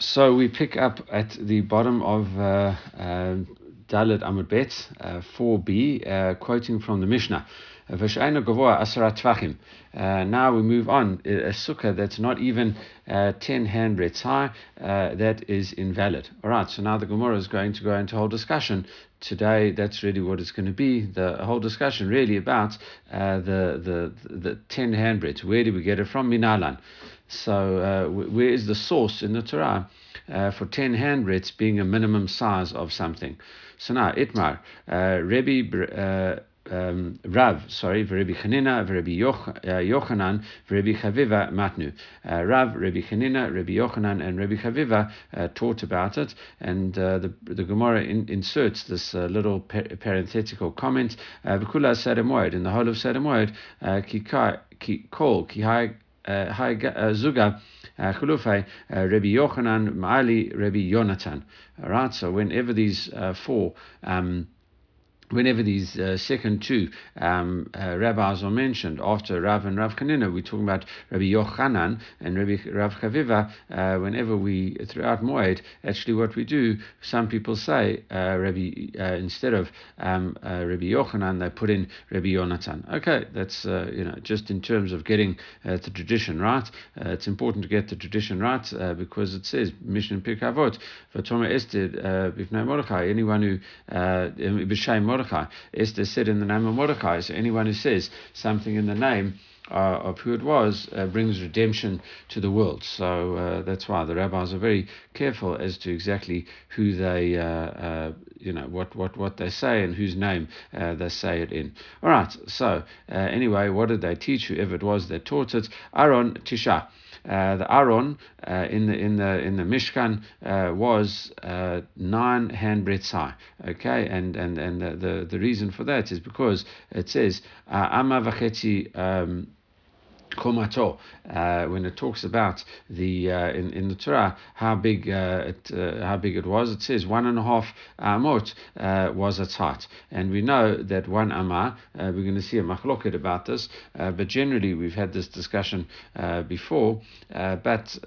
So we pick up at the bottom of uh, uh, Dalet Amud Bet, uh, 4b, uh, quoting from the Mishnah. Uh, now we move on. A sukkah that's not even uh, 10 handbreadths high, uh, that is invalid. All right, so now the Gemara is going to go into a whole discussion. Today, that's really what it's going to be. The whole discussion really about uh, the, the, the 10 handbreadths. Where do we get it from? Minalan. So, uh, where is the source in the Torah uh, for 10 handbreadths being a minimum size of something? So now, Itmar, uh, Rebbe. Uh, um, Rav, sorry, Rabbi Chanina, Rabbi Yoch, uh, Yochanan, Rabbi Chaviva Matnu. Uh, Rav, Rabbi Chanina, Rabbi Yochanan, and Rabbi Chaviva uh, taught about it, and uh, the, the Gemara in, inserts this uh, little parenthetical comment, B'kula Sadamoid, in the whole of Sadamoid, ki kol, ki hai zuga, Chulufai, Rabbi Yochanan, Ma'ali, Rabbi Yonatan. All right, so whenever these four um, whenever these uh, second two um, uh, rabbis are mentioned after Rav and Rav Chanina, we're talking about Rabbi Yochanan and Rabbi Rav Chaviva. Uh, whenever we throughout Moed, actually, what we do, some people say uh, Rabbi uh, instead of um, uh, Rabbi Yochanan, they put in Rabbi Yonatan. Okay, that's you know just in terms of getting the tradition right. it's important to get the tradition right because it says Mishnah Pirkei Avot, Esther Bifnei Mordechai. Anyone who uh, Mordechai. Esther said in the name of Mordechai. So anyone who says something in the name uh, of who it was uh, brings redemption to the world. So uh, that's why the rabbis are very careful as to exactly who they, uh, uh, you know, what, what, what they say and whose name uh, they say it in. All right. So anyway, what did they teach? Whoever it was that taught it, Aron Tisha. Uh, the Aron uh, in the in the in the Mishkan uh, was nine hand handbreadths high. Okay, and and and the, the, the reason for that is because it says Amma v'chetzi. Komato, uh, when it talks about the uh, in, in the Torah how big uh, it uh, how big it was, it says one and a half amot uh, was its height, and we know that one amah. Uh, we're going to see a machloket about this, but generally we've had this discussion before, but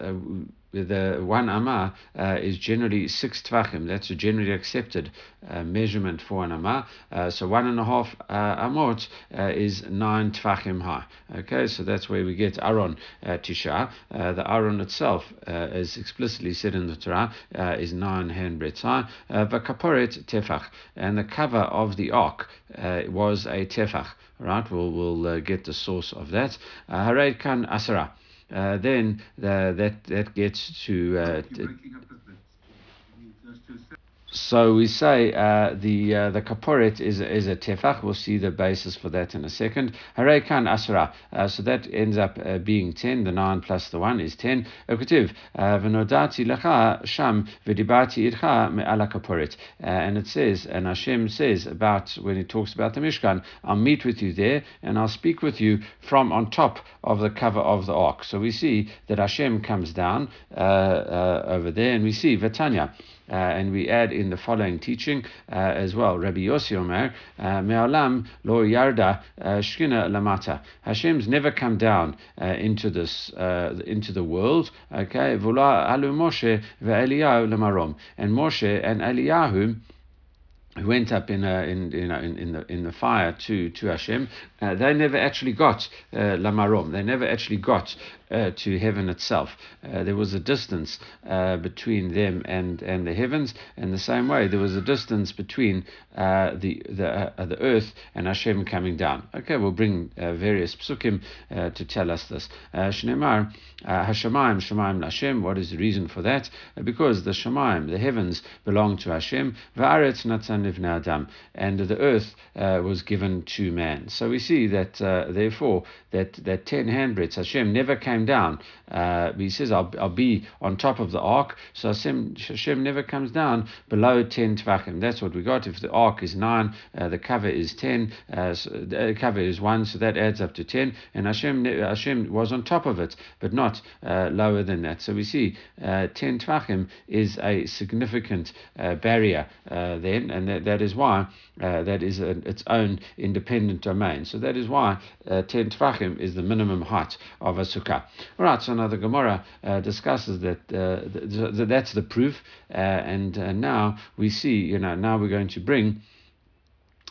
the one amma uh, is generally six tefachim. That's a generally accepted uh, measurement for an amma. Uh, so one and a half uh, amot uh, is nine tefachim high. Okay, so that's where we get Aron uh, Tisha. the Aron itself, as explicitly said in the Torah, is nine handbreadths high. Vakaporet tefach, and the cover of the ark was a tefach. Right, we'll we'll get the source of that. Hared kan asara. Uh, then the, that that gets to, uh, so we say uh, the uh, the kaporet is is a tefach. We'll see the basis for that in a second. Harekan asra. Uh, so that ends up uh, being ten. The nine plus the one is ten. Okutiv uh, v'nodati lecha sham v'dibati idcha me'ala kaporet. Uh, and it says, and Hashem says about when he talks about the Mishkan, I'll meet with you there and I'll speak with you from on top of the cover of the ark. So we see that Hashem comes down over there, and we see Vatanya. Uh, and we add in the following teaching uh, as well. Rabbi Yossi Omer, uh, Me'alam lo yarda shkina lamata. Hashem's never come down into this into the world. Okay, v'ula alu Moshe ve'Eliyahu lamarom. And Moshe and Eliyahu who went up in, a, in, in, in, the, in the fire to, to Hashem, uh, they never actually got uh, Lamarom. They never actually got uh, to heaven itself. Uh, there was a distance uh, between them and, and the heavens. In the same way, there was a distance between uh, the the uh, the earth and Hashem coming down. Okay, we'll bring various psukim to tell us this. Shnemar Hashemayim Shemaim Hashem. What is the reason for that? because the Shemaim, the heavens, belong to Hashem. Va'aretz Natan Adam, and the earth was given to man. So we see that therefore that that ten handbreadths Hashem never came down. Uh, he says, I'll, I'll be on top of the ark. So Hashem, Hashem never comes down below 10 tefachim. That's what we got. If the ark is 9, uh, the cover is 10, uh, so the cover is 1, so that adds up to 10. And Hashem, Hashem was on top of it, but not uh, lower than that. So we see uh, 10 tefachim is a significant uh, barrier then, and that, that is why that is a, its own independent domain. So that is why uh, 10 tfachim is the minimum height of a sukkah. All right, so now the Gemara uh, discusses that uh, th- th- that's the proof, uh, and uh, now we see, you know, now we're going to bring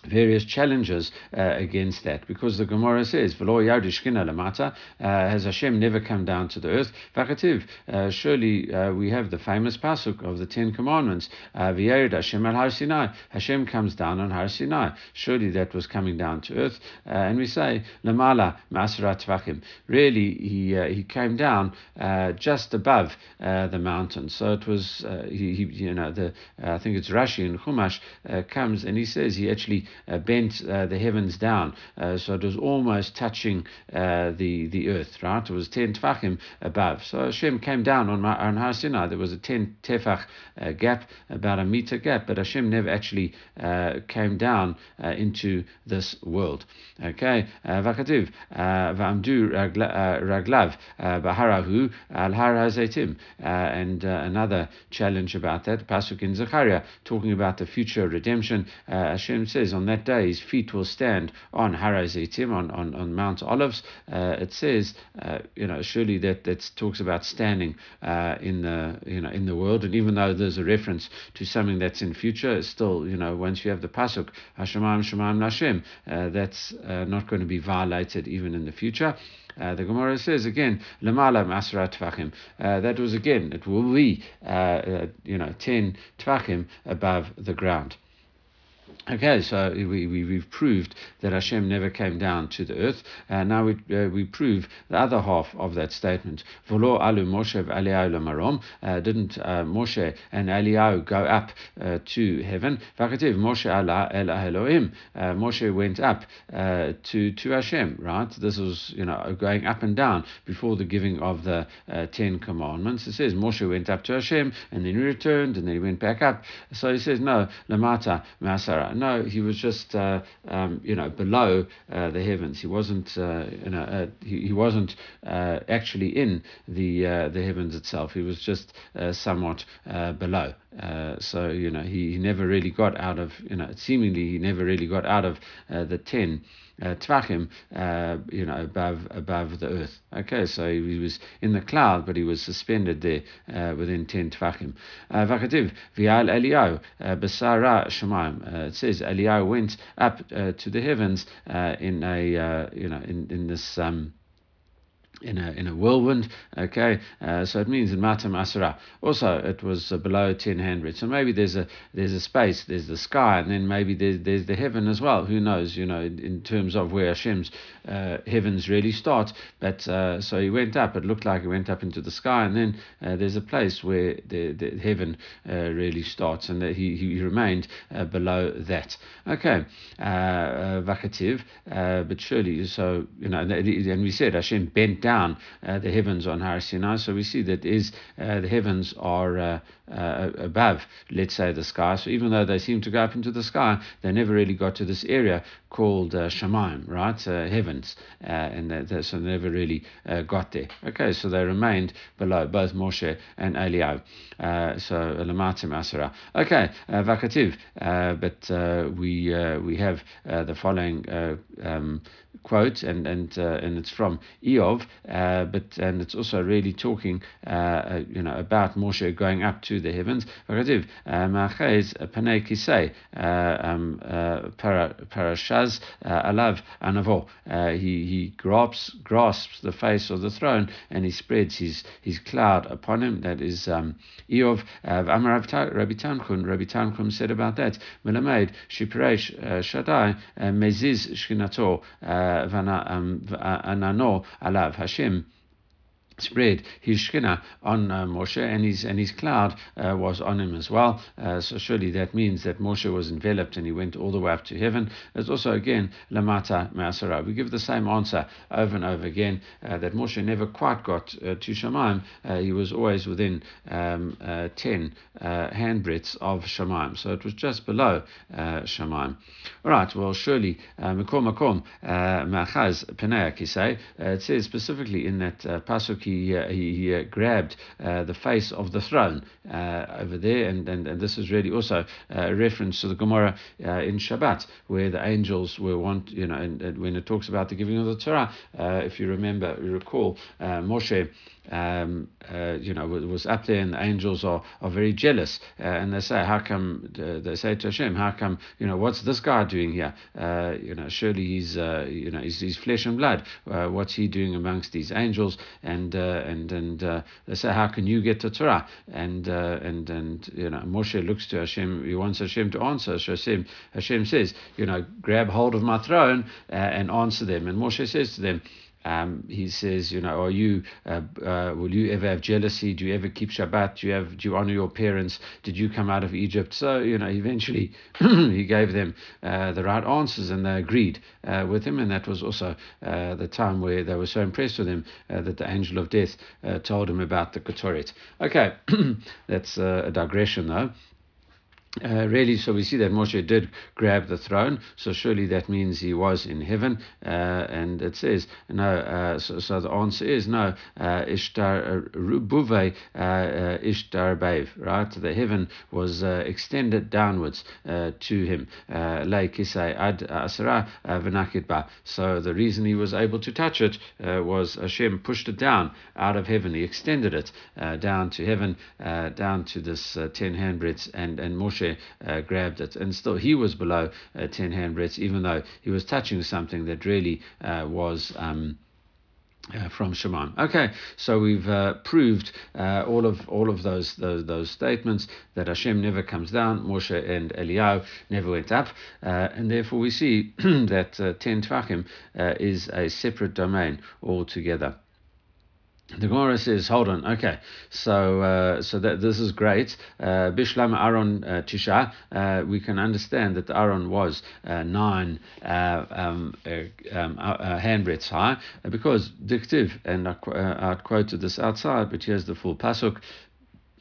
various challenges uh, against that because the Gemara says, lamata, uh, has Hashem never come down to the earth? Uh, surely uh, we have the famous pasuk of the Ten Commandments, uh, Hashem al Har Sinai. Hashem comes down on Har Sinai. Surely that was coming down to earth. Uh, and we say, Lamala Masrat Tefachim. Really, he he came down just above the mountain. So it was, he, he, you know, the I think it's Rashi in Chumash comes and he says he actually Uh, bent uh, the heavens down, uh, so it was almost touching uh, the the earth. Right, it was ten tefachim above. So Hashem came down on on Har Sinai. There was a ten tefach uh, gap, about a meter gap, but Hashem never actually came down into this world. Okay, v'katuv v'amdu raglav baharahu al har hazeitim, and another challenge about that pasuk in Zechariah talking about the future redemption. Hashem says on that day his feet will stand on Harazitim, on, on, on Mount Olives. Uh, it says, uh, you know, surely that, that talks about standing uh, in the you know in the world. And even though there's a reference to something that's in future, it's still, you know, once you have the pasuk, Hashemayim Shemayim Nashem, uh, that's uh, not going to be violated even in the future. Uh, the Gemara says again, Lamala Masra Tefachim. Uh, that was again, it will be, uh, uh you know, 10 Tefachim above the ground. Okay, so we, we, we've proved that Hashem never came down to the earth. Uh, now we, uh, we prove the other half of that statement. V'lo alu Moshe lamarom. Uh, didn't uh, Moshe and Eliyahu go up uh, to heaven? V'akativ Moshe ala el Elohim. Uh, Moshe went up uh, to, to Hashem, right? This was, you know, going up and down before the giving of the Ten Commandments. It says Moshe went up to Hashem and then he returned and then he went back up. So he says, no, lamata masara no, he was just uh, um, you know below uh, the heavens. He wasn't uh, you know uh, he, he wasn't uh, actually in the uh, the heavens itself. He was just somewhat below. So you know he, he never really got out of you know seemingly he never really got out of the ten uh, tefachim, uh, you know, above above the earth. Okay, so he was in the cloud, but he was suspended there uh, within ten tefachim. Uh, v'akativ v'al Eliyahu uh, besara shemaim. Uh, it says Eliyahu went up to the heavens in a you know in in this. Um, in a in a whirlwind. Okay, uh, so it means in Matam Asara. Also, it was uh, below ten. So maybe there's a there's a space, there's the sky, and then maybe there's there's the heaven as well. Who knows? You know, in, in terms of where Hashem's uh, heavens really start. But uh, so he went up. It looked like he went up into the sky, and then uh, there's a place where the, the heaven uh, really starts, and he he remained below that. Okay, vakativ, but surely so you know, and we said Hashem bent down uh, the heavens on Har Sinai. So we see that is uh, the heavens are uh, uh, above, let's say, the sky. So even though they seem to go up into the sky, they never really got to this area called uh, Shemaim, right? Uh, heavens. Uh, and they, they, so they never really uh, got there. Okay, so they remained below, both Moshe and Eliyahu. Uh, so, Lamatim Asara. Okay, uh, Vakativ. but we we have the following um, quote, and and uh, and it's from Iyov, uh, but and it's also really talking, uh, you know, about Moshe going up to the heavens. Vakativ. Ma'achez panei kisei alav anavo. He he grasps grasps the face of the throne and he spreads his his cloud upon him. That is um, Iyov. Amar Rabbi Tanchum. Rabbi Tanchum said about that. Melamed shipresh Shaddai meziz shkinato v'anano alav Hashem spread his shkina on uh, Moshe, and his and his cloud uh, was on him as well. Uh, so surely that means that Moshe was enveloped and he went all the way up to heaven. There's also again lamata ma'asara. We give the same answer over and over again uh, that Moshe never quite got uh, to Shemaim. Uh, he was always within um, ten handbreadths of Shemaim, so it was just below Shemaim. All right. Well, surely makom makom ma'achaz penei It says specifically in that pasuk he he, uh, he uh, grabbed uh, the face of the throne over there, and, and, and this is really also a reference to the Gemara in Shabbat, where the angels were want you know, and, and when it talks about the giving of the Torah, if you remember, you recall Moshe um, uh, you know, was up there, and the angels are, are very jealous, uh, and they say, how come? Uh, they say to Hashem, how come? You know, what's this guy doing here? Uh, you know, surely he's, uh, you know, he's, he's flesh and blood. Uh, what's he doing amongst these angels? And and and they say, how can you get to Torah? And and and you know, Moshe looks to Hashem. He wants Hashem to answer. So Hashem, Hashem says, you know, grab hold of my throne and answer them. And Moshe says to them. Um, he says, you know, are you, uh, uh, will you ever have jealousy? Do you ever keep Shabbat? Do you have, do you honor your parents? Did you come out of Egypt? So, you know, eventually he gave them uh, the right answers and they agreed uh, with him. And that was also uh, the time where they were so impressed with him uh, that the angel of death told him about the Ketoret. Okay, that's a digression though. Uh, really, so we see that Moshe did grab the throne, so surely that means he was in heaven. Uh, and it says, no, uh, so, so, the answer is no, uh, Ishtar uh, uh, Ishtar Bave, right? The heaven was extended downwards to him. So the reason he was able to touch it was Hashem pushed it down out of heaven. He extended it down to heaven, down to this 10 handbreadths, and, and Moshe Moshe uh, grabbed it, and still he was below uh, ten handbreadths, even though he was touching something that really uh, was. Um, uh, from Shimon. Okay, so we've uh, proved uh, all of all of those, those those statements that Hashem never comes down, Moshe and Eliyahu never went up, uh, and therefore we see that ten tefachim is a separate domain altogether. The Gemara says, hold on, okay, so uh, so that this is great. Uh, Bishlam Aron uh, Tisha, uh, we can understand that Aron was uh, nine uh, um, um, handbreadths high because dictive, and I, I quoted this outside, but here's the full pasuk.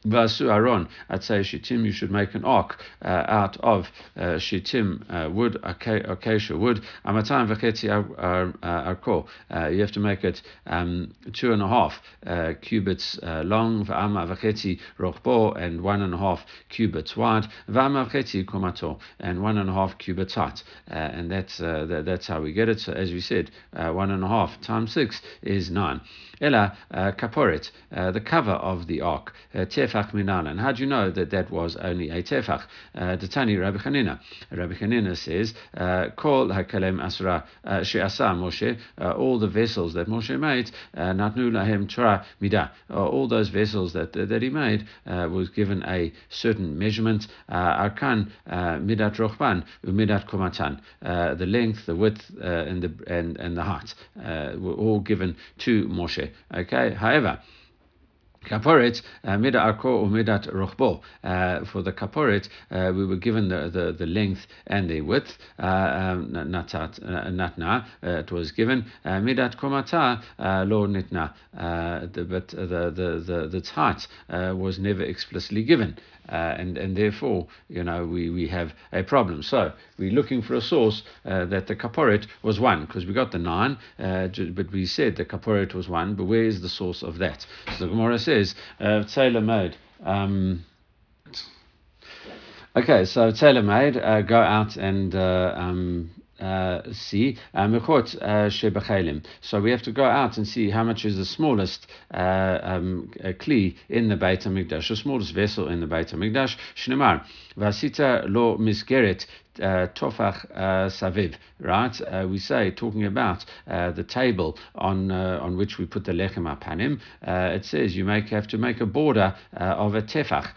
Vasu Aron, I'd say shittim, you should make an ark uh, out of uh, shittim uh, wood, acacia wood. Amatam v'chetzi arko. Uh, you have to make it um, two and a half uh, cubits uh, long, v'ama v'chetzi rochbo, and one and a half cubits wide, v'ama v'chetzi komato, and one and a half cubits height. and that's that, that's how we get it. So as we said, one and a half times six is nine. Ella uh, kaporet, uh, the cover of the ark, uh, tefach how do you know that that was only a tefach? Detani uh, Rabbi Hanina. Rabbi Hanina says, uh, Kol hakalem asra uh, she'asa Moshe, all the vessels that Moshe made, natnu lahem Torah midah, all those vessels that that he made was given a certain measurement, arkan midat rochban, midat komatan, the length, the width, and the and and the height were all given to Moshe. Okay, however, Kaporet, uh, mida arko or midat rochbo. Uh, for the kaporet, uh, we were given the, the, the length and the width. Uh, um, natat, uh, natna, uh, it was given. Midat komata, lo nitna. But the, the, the, the height was never explicitly given. Uh, and and therefore you know we, we have a problem. So we're looking for a source uh, that the kaporet was one because we got the nine, uh, but we said the kaporet was one. But where is the source of that? So the Gemara says tailor made. Um, Okay, so tailor made, uh, go out and uh, um, uh, see uh, mechot uh, So we have to go out and see how much is the smallest uh, um, kli in the Beit Hamikdash, the smallest vessel in the Beit Hamikdash. Shnemar vasita lo misgeret uh, tofach uh, saviv, right? Uh, we say talking about uh, the table on uh, on which we put the lechem apanim. Uh, it says you make have to make a border of a tefach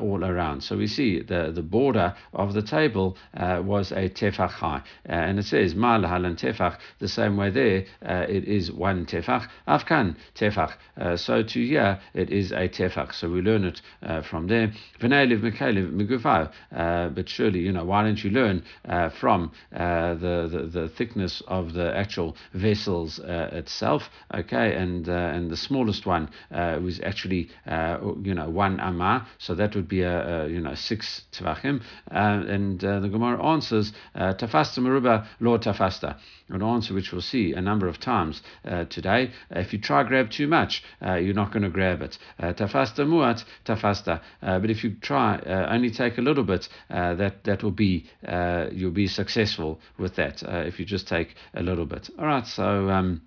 all around. So we see the the border of the table was a tefach high, and it says mal halan tefach. The same way there, it is one tefach. Afkan tefach. so to here it is a tefach. So we learn it from there. But surely you know why don't you learn uh, from uh, the, the, the thickness of the actual vessels uh, itself. Okay, and uh, and the smallest one uh, was actually you know one amah, so that would be a, a you know six tefachim. and the Gemara answers tafasta Takava lo tafasta. An answer which we'll see a number of times uh, today. if you try grab too much, uh, you're not going to grab it. Uh, tafasta muat tafasta. Uh, but if you try only take a little bit, uh, that that will be uh, you'll be successful with that. Uh, if you just take a little bit. All right. So. Um,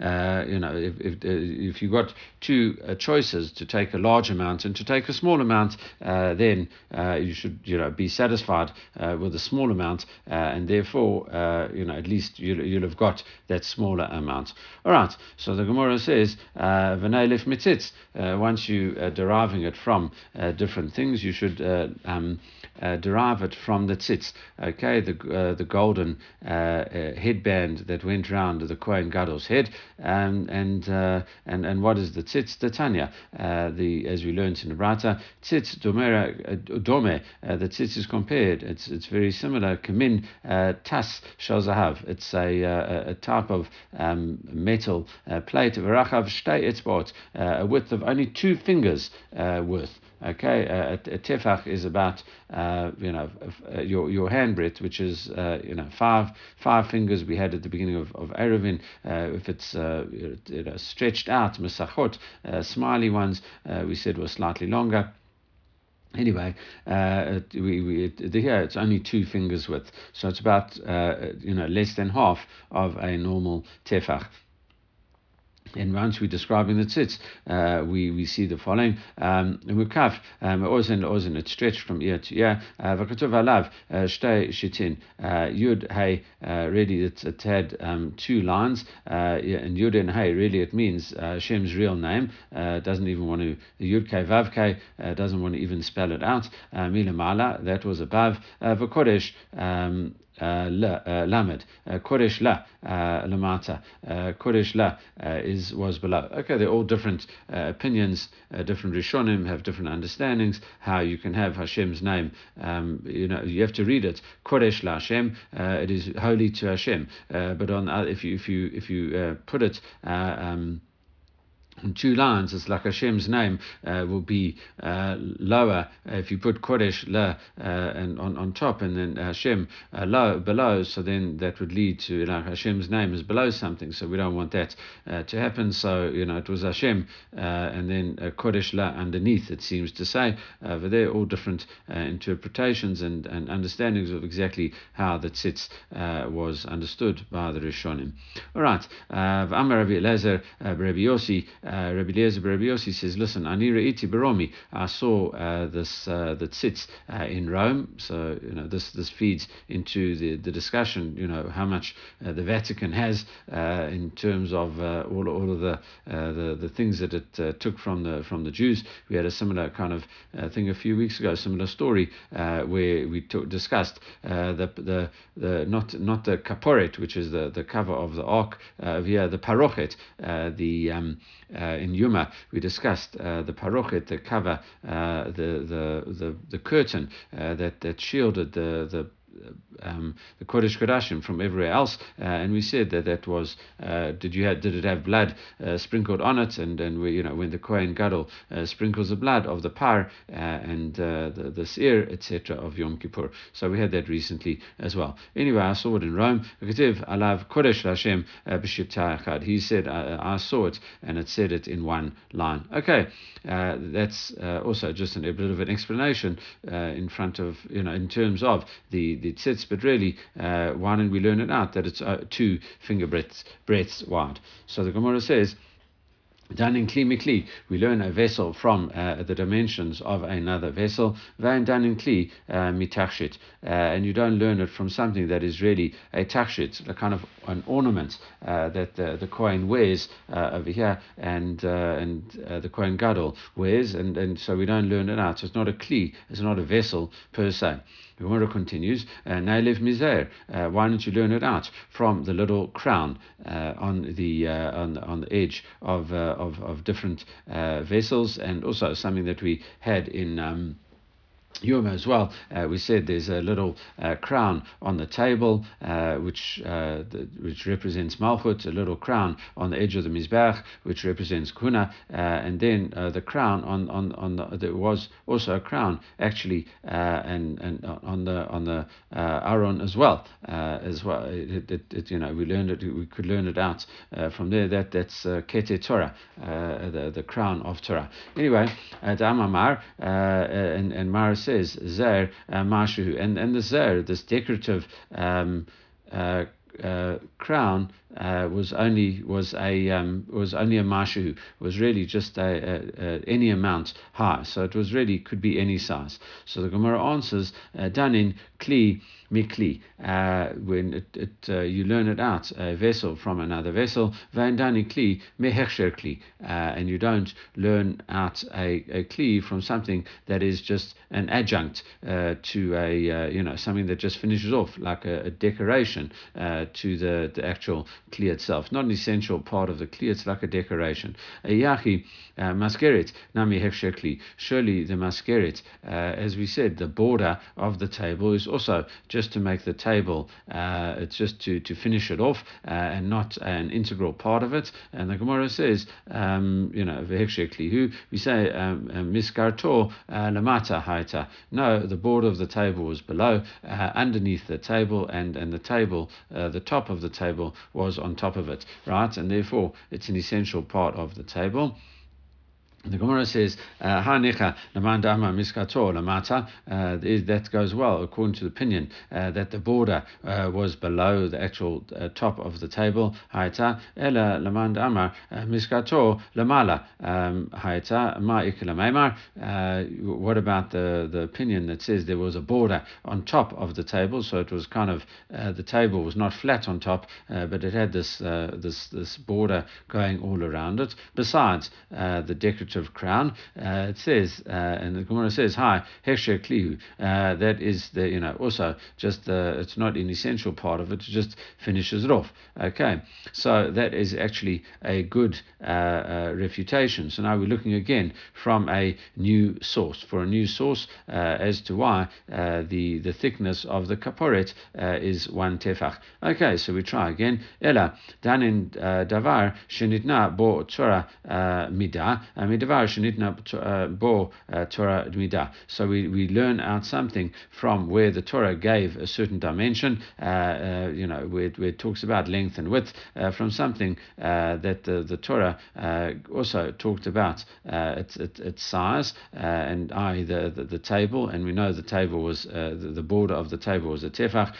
uh, you know, if, if, uh, if you've got two uh, choices to take a large amount and to take a small amount, uh, then uh, you should, you know, be satisfied with a small amount, and therefore, you know, at least you'll, you'll have got that smaller amount. All right. So the Gemara says, "V'neilif mitzitz." Once you are deriving it from different things, you should um, derive it from the tzitz. Okay, the the golden headband that went round the Kohen Gadol's head. Um, and, uh, and, and what is the tzitz? The Tanya. Uh, the, as we learned in the Brata, tzitz domera, uh, dome, uh, the tzitz is compared. It's, it's very similar. Kamin uh, tas shazahav. It's a, a, a, type of um, metal plate, verachav shtei etzbot, a width of only two fingers worth. Okay, uh, a, a tefach is about uh, you know uh, your your hand breadth, which is uh, you know five five fingers we had at the beginning of of Eruvin. Uh, if it's uh, you know, stretched out, mesachot, smiley ones, we said were slightly longer. Anyway, uh, we, we, here it's only two fingers width, so it's about uh, you know less than half of a normal tefach. Once we're describing the tzitz, uh, we, we see the following. Um, Mukaf, um, ozen ozen, it's stretched from ear to ear. Uh, Vakatov alav, uh, shtei shitin. Uh, yud, hey, really it, it had um, two lines. And yud and hey, really it means Shem's real name. doesn't even want to, yud kei vav kei, doesn't want to even spell it out. Mila mala, that was above. Vakodesh, um, uh, uh, Uh, uh, lamed. Uh, Kodesh la uh, lamata. Kodesh la is was below. Okay, they're all different opinions. different Rishonim have different understandings. How you can have Hashem's name. Um, you know, you have to read it. Kodesh la Hashem. it is holy to Hashem. but on if you if you if you put it. Um, two lines, it's like Hashem's name uh, will be uh, lower if you put Kodesh la uh, and on, on top and then Hashem uh, low, below, so then that would lead to you know, Hashem's name is below something, so we don't want that uh, to happen. So, you know, it was Hashem uh, and then Kodesh la underneath, it seems to say. over there, all different interpretations and, and understandings of exactly how the tzitz was understood by the Rishonim. All right, Amar Rabbi Eliezer, Rabbi Yossi, uh, Rabbi Eliezer Rabbi says, listen, Ani Re'iti Baromi, I saw uh, this uh, that sits uh, in Rome. So, you know, this, this feeds into the, the discussion, you know, how much uh, the Vatican has uh, in terms of uh, all, all of the, the, the things that it took from the, from the Jews. We had a similar kind of thing a few weeks ago, similar story where we discussed the, the, the, not, not the kaporet, which is the, the cover of the ark, via the parochet, the, um, uh, in Yoma, we discussed uh, the parochet, the cover, uh, the, the, the, the curtain uh, that, that shielded the, the um, the Kodesh Kodashim from everywhere else, uh, and we said that that was uh, did you have, did it have blood uh, sprinkled on it, and and we, you know when the Kohen Gadol uh, sprinkles the blood of the par uh, and uh, the the seir etc. of Yom Kippur. So we had that recently as well. Anyway, I saw it in Rome. Alav Kodesh Hashem He said I, I, saw it, and it said it in one line. Okay, that's also just an, a bit of an explanation in front of you know in terms of the the tzitz but really, uh, why don't we learn it out that it's uh, two finger breadths, breadths wide? So the Gemara says, Done in Kli Mikli, we learn a vessel from uh, the dimensions of another vessel. Van done in Kli uh, mitachshit, uh, and you don't learn it from something that is really a tachshit, a kind of an ornament uh, that the, the Kohen wears uh, over here, and uh, and the Kohen Gadol wears, and, and so we don't learn it out. So it's not a Kli, it's not a vessel per se. The Gemara continues, Nailev Mizer, why don't you learn it out from the little crown uh, on the uh, on, on the edge of, uh, of, of different vessels and also something that we had in um, Yom as well. Uh, we said there's a little uh, crown on the table, uh, which uh, the, which represents Malchut, a little crown on the edge of the Mizbech, which represents Kuna, uh, and then uh, the crown on on on the, there was also a crown actually, and and on the on the Aron as well as well. It, it, it, you know we learned it. We could learn it out from there. That that's uh, Keter Torah, the the crown of Torah. Anyway, uh, Amar and and Mara says says zer uh, mashu, and and the zer, this decorative um, uh, uh, crown uh, was only was a um, was only a mashu was really just a, a, a, any amount high. So it was really could be any size. So the Gemara answers uh, done in kli mikli. Uh, when it, it uh, you learn it out a vessel from another vessel vandani kli mehechsher kli. Uh, and you don't learn out a, a kli from something that is just an adjunct uh, to a uh, you know something that just finishes off like a, decoration to the, the actual kli itself not an essential part of the kli it's like a decoration a yachi maskeret nami hechsher kli surely the maskeret as we said the border of the table is also just to make the table, uh, it's just to, to finish it off uh, and not an integral part of it. And the Gemara says, um, you know, we say, um, uh, miskarto uh, lamata haita. No, the border of the table was below, uh, underneath the table, and, and the table, uh, the top of the table was on top of it, right? And therefore, it's an essential part of the table. The Gemara says, "Ha "Hanicha namandama miskato lamata." That goes well according to the opinion uh, that the border uh, was below the actual uh, top of the table. Haita ela lamandama miskato lamala. Um, Haita ma What about the the opinion that says there was a border on top of the table, so it was kind of the table was not flat on top, but it had this this this border going all around it. Besides the decorative of crown. Uh, it says, uh, and the Gemara says, "Hi, hesher klihu." Uh, that is the you know also just the it's not an essential part of it. It just finishes it off. Okay, so that is actually a good uh, uh, refutation. So now we're looking again from a new source for a new source uh, as to why the the thickness of the kaporet is one tefach. Okay, so we try again. Ella danin davar shenitna bo tzora midah Uh, uh. So we, we learn out something from where the Torah gave a certain dimension, uh, uh you know, where, where it talks about length and width, uh, from something uh, that the, the Torah also talked about its, its, its size, and I, the, the, the, table, and we know the table was, the, the, border of the table was a tefach.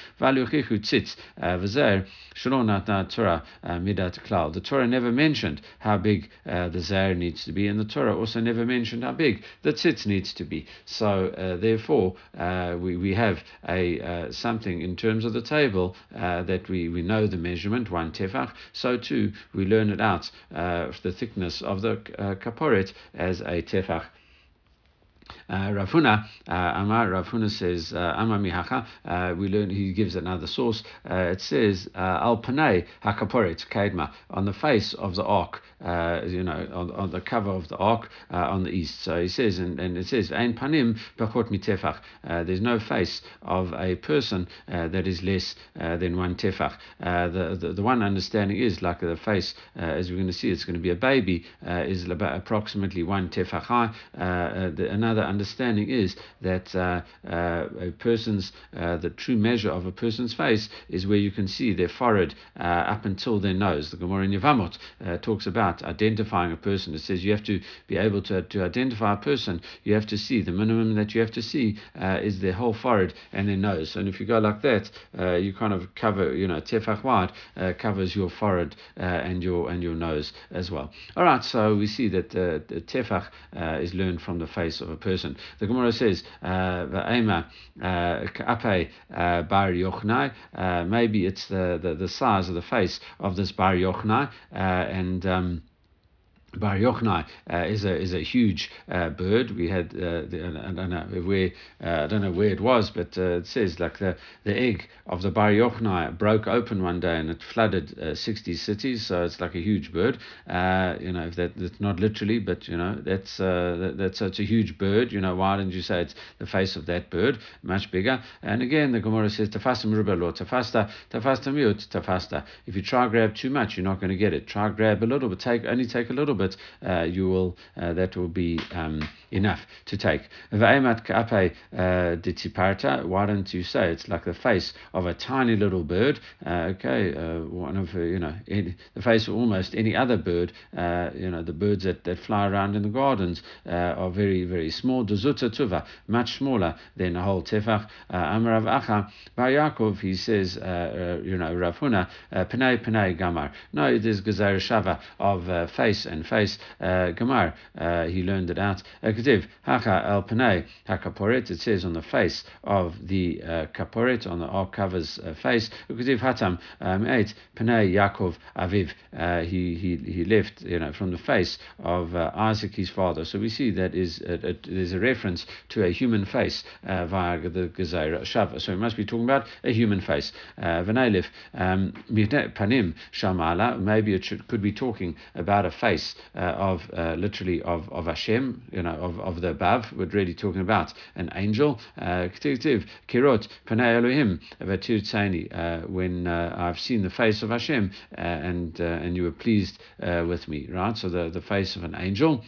The Torah never mentioned how big the zer needs to be, and the Torah also never mentioned how big the tzitz needs to be. So uh, therefore, uh, we, we have a uh, something in terms of the table uh, that we, we know the measurement, one tefach. So too, we learn it out, uh, the thickness of the uh, kaporet as a tefach. Uh, Rav Huna, uh, Amar Rav Huna says, uh, Amar Mihacha, uh, we learn, he gives another source. Uh, it says, uh, Al Panay Hakaporet Kaidma, on the face of the ark, you know, on, on, the cover of the ark on the east. So he says, and, and it says, Ein Panim Pachot Mitefach, there's no face of a person that is less than one tefach. The, the, the one understanding is like the face, as we're going to see, it's going to be a baby, is about approximately one tefach high. The, another understanding is that uh, uh, a person's uh, the true measure of a person's face is where you can see their forehead up until their nose. The Gemara in Yevamot talks about identifying a person. It says you have to be able to, to identify a person. You have to see the minimum that you have to see is their whole forehead and their nose. And if you go like that, you kind of cover, you know, tefach wide covers your forehead and your and your nose as well. All right, so we see that uh, tefach uh, is learned from the face of a person The Gemara says, "Va'ema uh, uh, bar yochnai." Uh, maybe it's the, the, the size of the face of this bar yochnai, and um, Bar uh, is a is a huge uh, bird. We had uh, the, I don't know where uh, I don't know where it was, but uh, it says like the, the egg of the Bar broke open one day and it flooded uh, sixty cities. So it's like a huge bird. you know, that that's not literally, but you know that's that, that's such a huge bird. You know, why didn't you say it's the face of that bird? Much bigger. And again, the Gemara says tafasta merubah tafasta tafasta miut tafasta. If you try grab too much, you're not going to get it. Try grab a little, but take only take a little bit bit, uh, you will uh, that will be um, enough to take. Uh, why don't you say it's like the face of a tiny little bird? Uh, okay, uh, one of you know the face of almost any other bird. you know the birds that, that fly around in the gardens are very very small. Tuva, much smaller than a whole tefach. Amrav Acha Bar Yaakov, he says, you know Rav Huna, Pnei Pnei Gamar. No, it is Gezerah Shava of face and face uh, Gemar. Uh, he learned it out. Ketiv Hacha El Panei Hakaporet. It says on the face of the uh, kaporet on the ark cover's uh, face. Ketiv Hatam um, eight Panei Yaakov Aviv. Uh, he he he left you know from the face of uh, Isaac his father. So we see that is there's a reference to a human face uh, via the Gezerah Shava. So it must be talking about a human face. V'neilif um, panim shamala. Maybe it should, could be talking about a face uh, of uh, literally of, of Hashem, you know, of, of the above. We're really talking about an angel. Uh, kirot panei Elohim when I've seen the face of Hashem and and you were pleased with me, right? So the, the face of an angel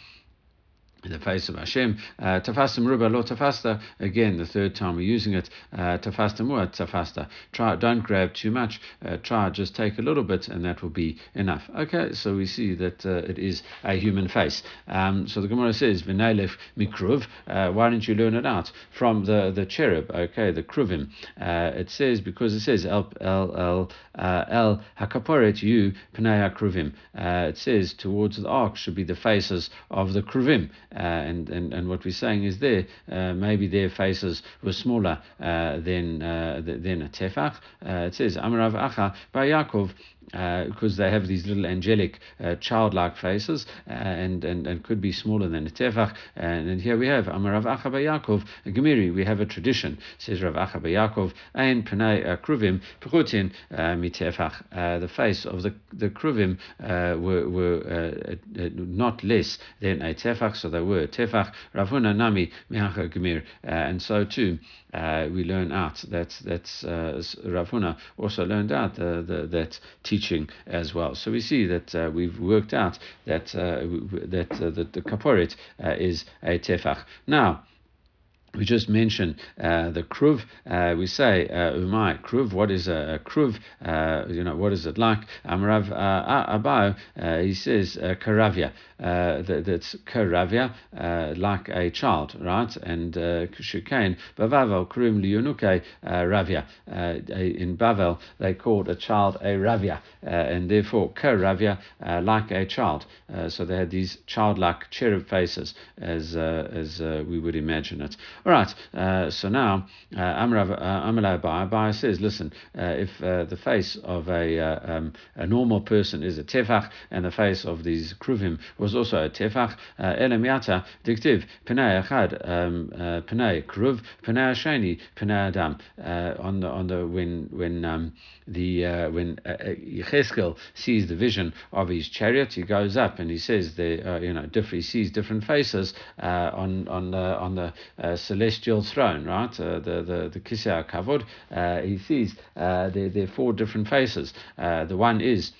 in the face of Hashem. Uh, tafasta meruba lo tafasta. Again, the third time we're using it. Uh, tafasta muad tafasta. Try, don't grab too much. Uh, try, just take a little bit, and that will be enough. Okay, so we see that uh, it is a human face. Um, so the Gemara says, "V'neilef mikruv." Uh, why don't you learn it out from the the cherub? Okay, the kruvim. Uh, it says because it says el el el el hakaporet you pnei kruvim. It says towards the ark should be the faces of the kruvim. Uh, and, and, and what we're saying is there, uh, maybe their faces were smaller uh, than, than a tefach. it says, Amarav Acha by Yaakov because uh, they have these little angelic, uh, childlike faces, uh, and, and and could be smaller than a tefach. And, and here we have Amarav Acha Yaakov Gemiri. We have a tradition. Says Rav Acha Yaakov Ein Pnei uh, Kruvim Pchutin uh, Mitefach. Uh, the face of the the Kruvim were were not less than a tefach, so they were tefach. Rav Huna Nami Mehacha Gemir, and so too. Uh, we learn out that that's uh, also learned out uh, the, that teaching as well. So we see that uh, we've worked out that uh, that uh, the, the kaporet is a tefach. Now we just mentioned uh, the kruv. Uh, we say uh, umay kruv. What is a, a kruv? Uh, you know what is it like? Amrav uh, Abahu. Uh, he says uh, karavia. Uh, that, that's karavia, like a child, right? And shukain bavavel krum liunuke ravia. In Bavel, they called a child a ravia, and therefore karavia, like a child. so they had these childlike cherub faces, as as we would imagine it. All right, uh, so now uh, uh, says, listen, uh, if uh, the face of a, uh, um, a normal person is a tefach and the face of these kruvim was also a tefach, elem yata diktiv penei echad um, kruv penei sheni penei adam on the on the when when um, the uh, when Yechezkel sees the vision of his chariot, he goes up and he says the you know he sees different faces on on the on the celestial throne, right? Uh, the the the Kisei Kavod. Uh, he sees uh, there there four different faces. Uh, the one is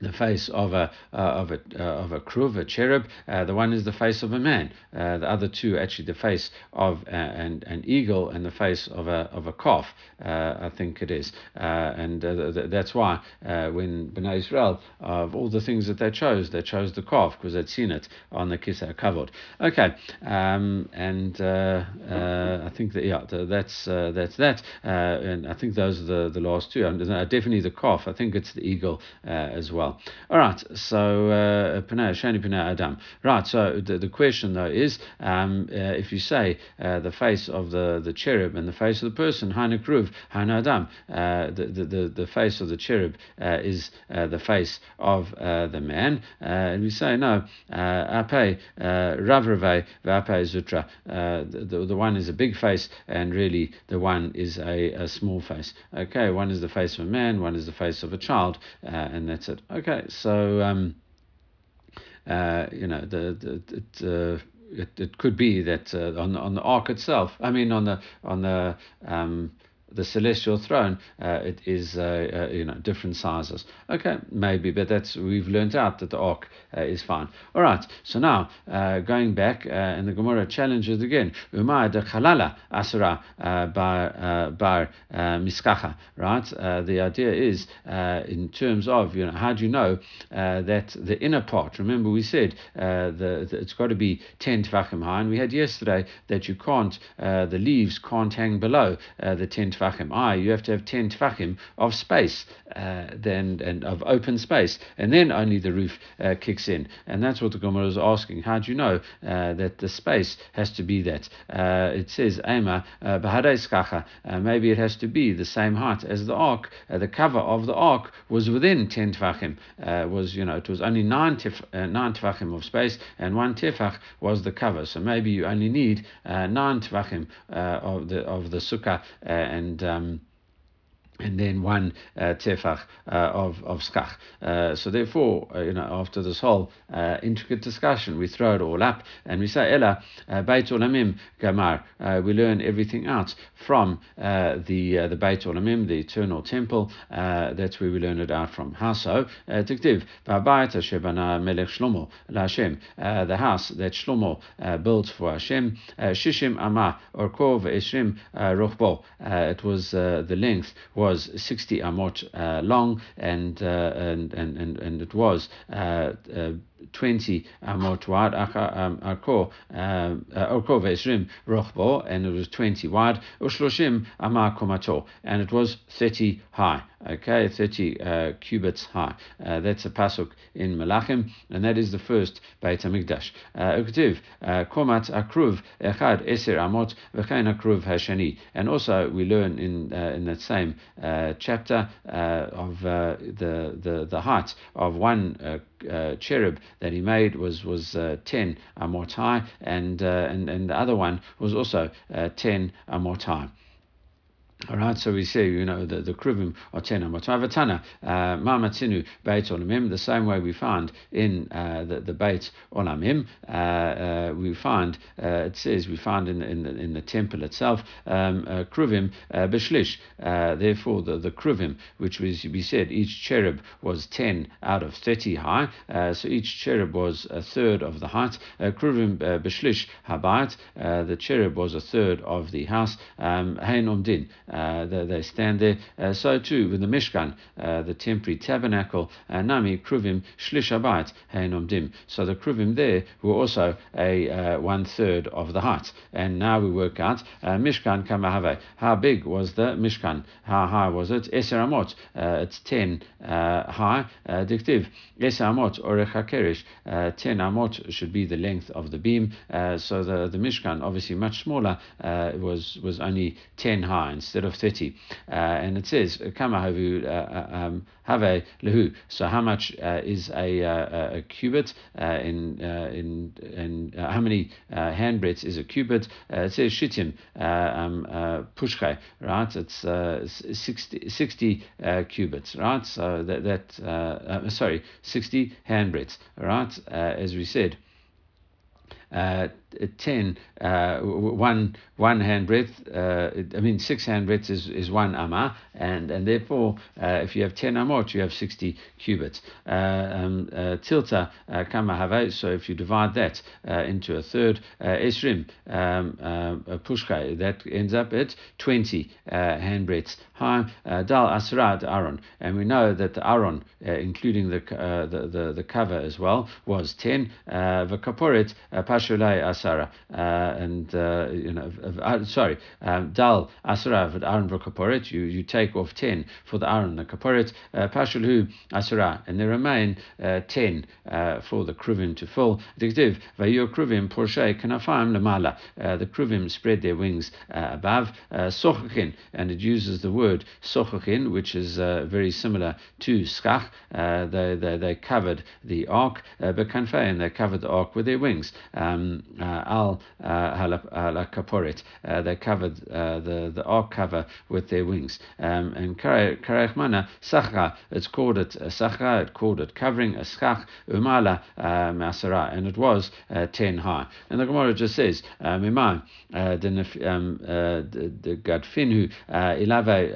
the face of a uh, of a uh, of a kruv, a cherub. Uh, the one is the face of a man. Uh, the other two actually the face of uh, an an eagle and the face of a of a calf. Uh, I think it is, and th- that's why when Bnei Israel of all the things that they chose, they chose the calf because they'd seen it on the kisei kavod. Okay, um, and I think that yeah, that's that's that, and I think those are the the last two. definitely the calf. I think it's the eagle as well. Well. All right, so uh, Shani Adam. Right, so the, the question though is um, uh, if you say uh, the face of the, the cherub and the face of the person, Hanik Ruv, Adam, uh, the, the, the face of the cherub uh, is uh, the face of the man, and we say no, Ape, Ravrave, Vape Zutra, the, the one is a big face, and really the one is a, a small face. Okay, one is the face of a man, one is the face of a child, and that's it. Okay, so. Um, uh, you know, the, the, it, uh, it, it could be that uh, on on the ark itself. I mean, on the on the um, the celestial throne, uh, it is uh, uh, you know different sizes. Okay, maybe, but that's we've learned out that the ark uh, is fine. All right. So now uh, going back, uh, and the Gemara challenges again. Umay de chalala asura bar bar miskacha. Right. the idea is in terms of you know how do you know that the inner part? Remember we said the, the, it's got to be ten tefachim high, and we had yesterday that you can't the leaves can't hang below the ten tefachim. Ah, you have to have 10 tefachim of space, uh, then and of open space, and then only the roof uh, kicks in. And that's what the Gemara is asking. How do you know uh, that the space has to be that? Uh, it says, Ema, uh, kacha. Uh, maybe it has to be the same height as the ark. the cover of the ark was within 10 tefachim. was, you know, it was only 9, tef, 9 tefachim of space, and one tefach was the cover. So maybe you only need 9 tefachim of the of the sukkah and and um, and then one uh, tefach uh, of of skach. Uh, so therefore, uh, you know, after this whole uh, intricate discussion, we throw it all up and we say, "Ella uh, Beit Olamim Gamar." we learn everything out from the the Beit Olamim, the eternal temple. that's where we learn it out from. How so? Tiktiv Shebana Melech Shlomo LaHashem, the house that Shlomo built for Hashem. Shishim Amah Orkov Eshrim Rochbo. It was the length was was 60 amot uh, long, and, uh, and, and, and, and it was uh, 20 amot wide, arko ve'esrim rochbo, and it was 20 wide, ushloshim amar komato, and it was 30 high. Okay, 30 uh, cubits high. Uh, that's a pasuk in Malachim, and that is the first Beit Hamikdash. Uktiv uh, komat akruv echad eser amot v'chein akruv hashani. And also we learn in uh, in that same uh, chapter uh, of the, the the height of one uh, cherub that he made was was uh, ten amot high, and, uh, and and the other one was also uh, ten amot high. All right, so we say, you know, the, the kruvim are ten Matmavatana, uh, mamatzinu beit olamim, the same way we find in uh, the, the beit olamim, uh, uh, we find, uh, it says, we find in, in, the, in the temple itself, um, uh, kruvim beshlish. Therefore, the, the kruvim, which was, we said, each cherub was 10 out of 30 high, so each cherub was a third of the height. Kruvim beshlish habayit, the cherub was a third of the house. Um, Hein omdin. Uh, they, they, stand there. Uh, so too with the Mishkan, uh, the temporary tabernacle, uh, Nami Kruvim Shlishabayit Heinomdim. So the Kruvim there were also a uh, one third of the height. And now we work out uh, Mishkan Kamahave. How big was the Mishkan? How high was it? Eser Amot. it's 10 high. Dictive. Eser Amot Orecha Kerish. 10 Amot should be the length of the beam. so the, the Mishkan, obviously much smaller, was, was only 10 high instead instead of 30. Uh, and it says, Kama havu uh, uh, um, have lehu. So how much uh, is a, uh, a cubit uh, in, in, in how many handbreadths is a cubit? it says shitim um, pushche, right? It's 60, 60 cubits, right? So that, that sorry, 60 handbreadths, right? as we said. Uh, 10, uh, one, one hand breadth, uh, I mean, six hand breadths is, is one amma, and, and therefore, uh, if you have 10 amot, you have 60 cubits. Uh, um, uh, tilta uh, kama so if you divide that uh, into a third, uh, esrim, um, pushka, that ends up at 20 hand breadths high. Dal asrad aron, and we know that the aron, including the, the, the, the cover as well, was 10. V'kaporet pashulai asara, and you know, sorry, um, dal asara of Aron v'kaporet. You you take take off 10 for the Aron, the Kaporet, uh, Pashulhu Asura, and there remain uh, 10 uh, for the Kruvim to fill. Diktiv, Vayu Kruvim Lamala. The Kruvim spread their wings above. Sochachin, and it uses the word Sochachin, which is very similar to Skach. They, they, they covered the ark, and they covered the ark with their wings. Um, al Kaporet, they covered the, the ark cover with their wings. Um, Um, and Karech Mana, Sacha, it's called it Sacha, it called it covering, a Schach, Umala uh, Masara, and it was uh, 10 high. And the Gemara just says, um, Mimai, uh, the um, Gadfinu, Ilave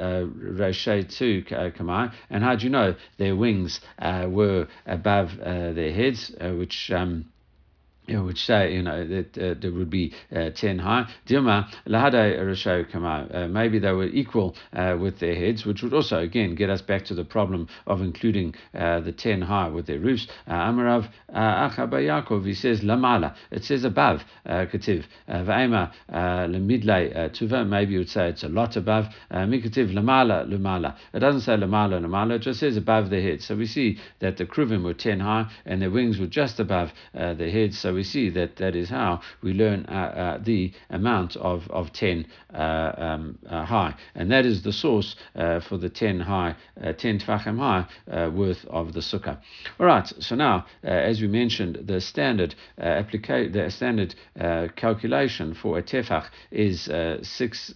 Roshay too, Kamai, and how do you know their wings uh, were above uh, their heads, uh, which um, which say you know that uh, there would be uh, ten high. Dilma lahade rasho kama. Uh, maybe they were equal uh, with their heads, which would also again get us back to the problem of including uh, the ten high with their roofs. Amarav Achaba Yaakov he says lamala. It says above kativ. Va'ema lemidle tuva. Maybe you would say it's a lot above. Mikativ lamala lumala. It doesn't say lamala lumala. It just says above the heads. So we see that the kruvim were ten high and their wings were just above the heads. So we see that that is how we learn uh, uh, the amount of, of 10 uh, um, uh, high. And that is the source uh, for the 10 high, uh, 10 tefachim high worth of the sukkah. All right, so now, as we mentioned, the standard applica- the standard calculation for a tefach is six,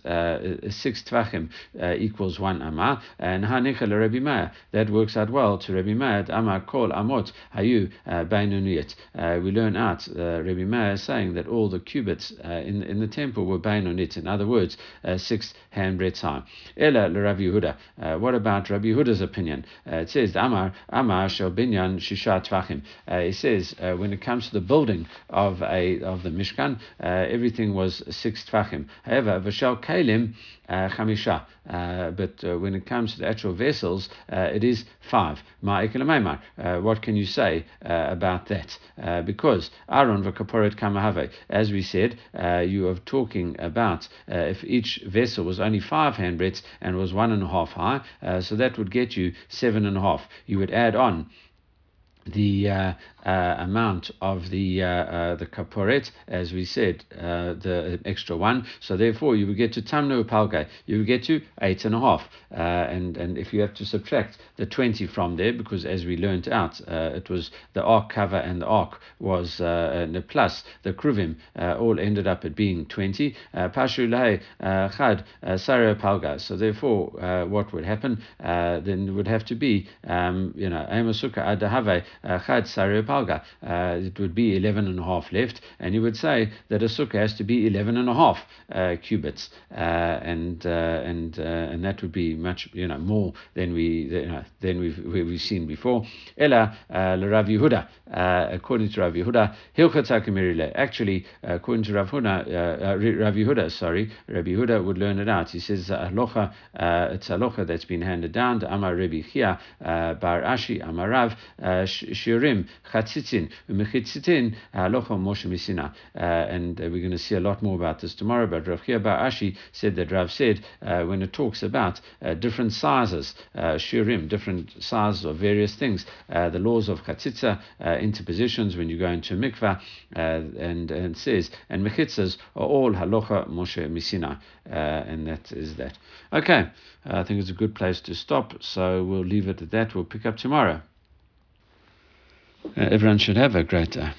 six tefachim equals one amah. And hanicha Rabbi Meir, that works out well to Rabbi Meir, kol amot hayu bainuniyat. We learn out uh, Rabbi Meir saying that all the cubits uh, in, in the temple were Bainonit, in other words, uh, six handbreadths high. Ella Rabbi Yehuda. Uh, what about Rabbi Yehuda's opinion? Uh, it says, Amar, Amar shel binyan shisha tefachim. Uh, it says, when it comes to the building of a of the Mishkan, everything was six tefachim. However, Vashal Kalim, chamisha. Uh, but uh, when it comes to the actual vessels, uh, it is five. What can you say about that? Because Aron v'kaporet kamahave, as we said, uh, you are talking about uh, if each vessel was only five handbreadths and was one and a half high, uh, so that would get you seven and a half. You would add on the uh, uh, amount of the uh, uh, the kaporet, as we said, uh, the extra one. So therefore, you would get to tamno palga. You would get to eight and a half. Uh, and and if you have to subtract the twenty from there, because as we learned out, uh, it was the ark cover and the ark was the plus the kruvim all ended up at being twenty. Pashu chad sara palga. So therefore, what would happen then would have to be um, you know amasuka adahave chad sara uh, it would be 11 and a half left, and you would say that a sukkah has to be 11 and a half uh, cubits, uh, and uh, and uh, and that would be much you know more than we than we've we've seen before. Ella Rav Yehuda, according to Rav Yehuda, Hilchat Actually, according to Rav Yehuda, Rav Yehuda, sorry, Rabbi Yehuda would learn it out. He says alocha, it's alocha that's been handed down to Amar Rabbi Chia Bar Ashi Amar Rav Shirim Chatzitzin, Umechitzitin, Halacha Moshe Misina. Uh, and uh, we're going to see a lot more about this tomorrow. But Rav Chia Ashi said that Rav said uh, when it talks about uh, different sizes, uh, shurim, different sizes of various things, uh, the laws of chatzitza, interpositions when you go into mikvah, and and says and mechitzas are all halacha Moshe Misina, and that is that. Okay, I think it's a good place to stop. So we'll leave it at that. We'll pick up tomorrow. Uh, everyone should have a great day.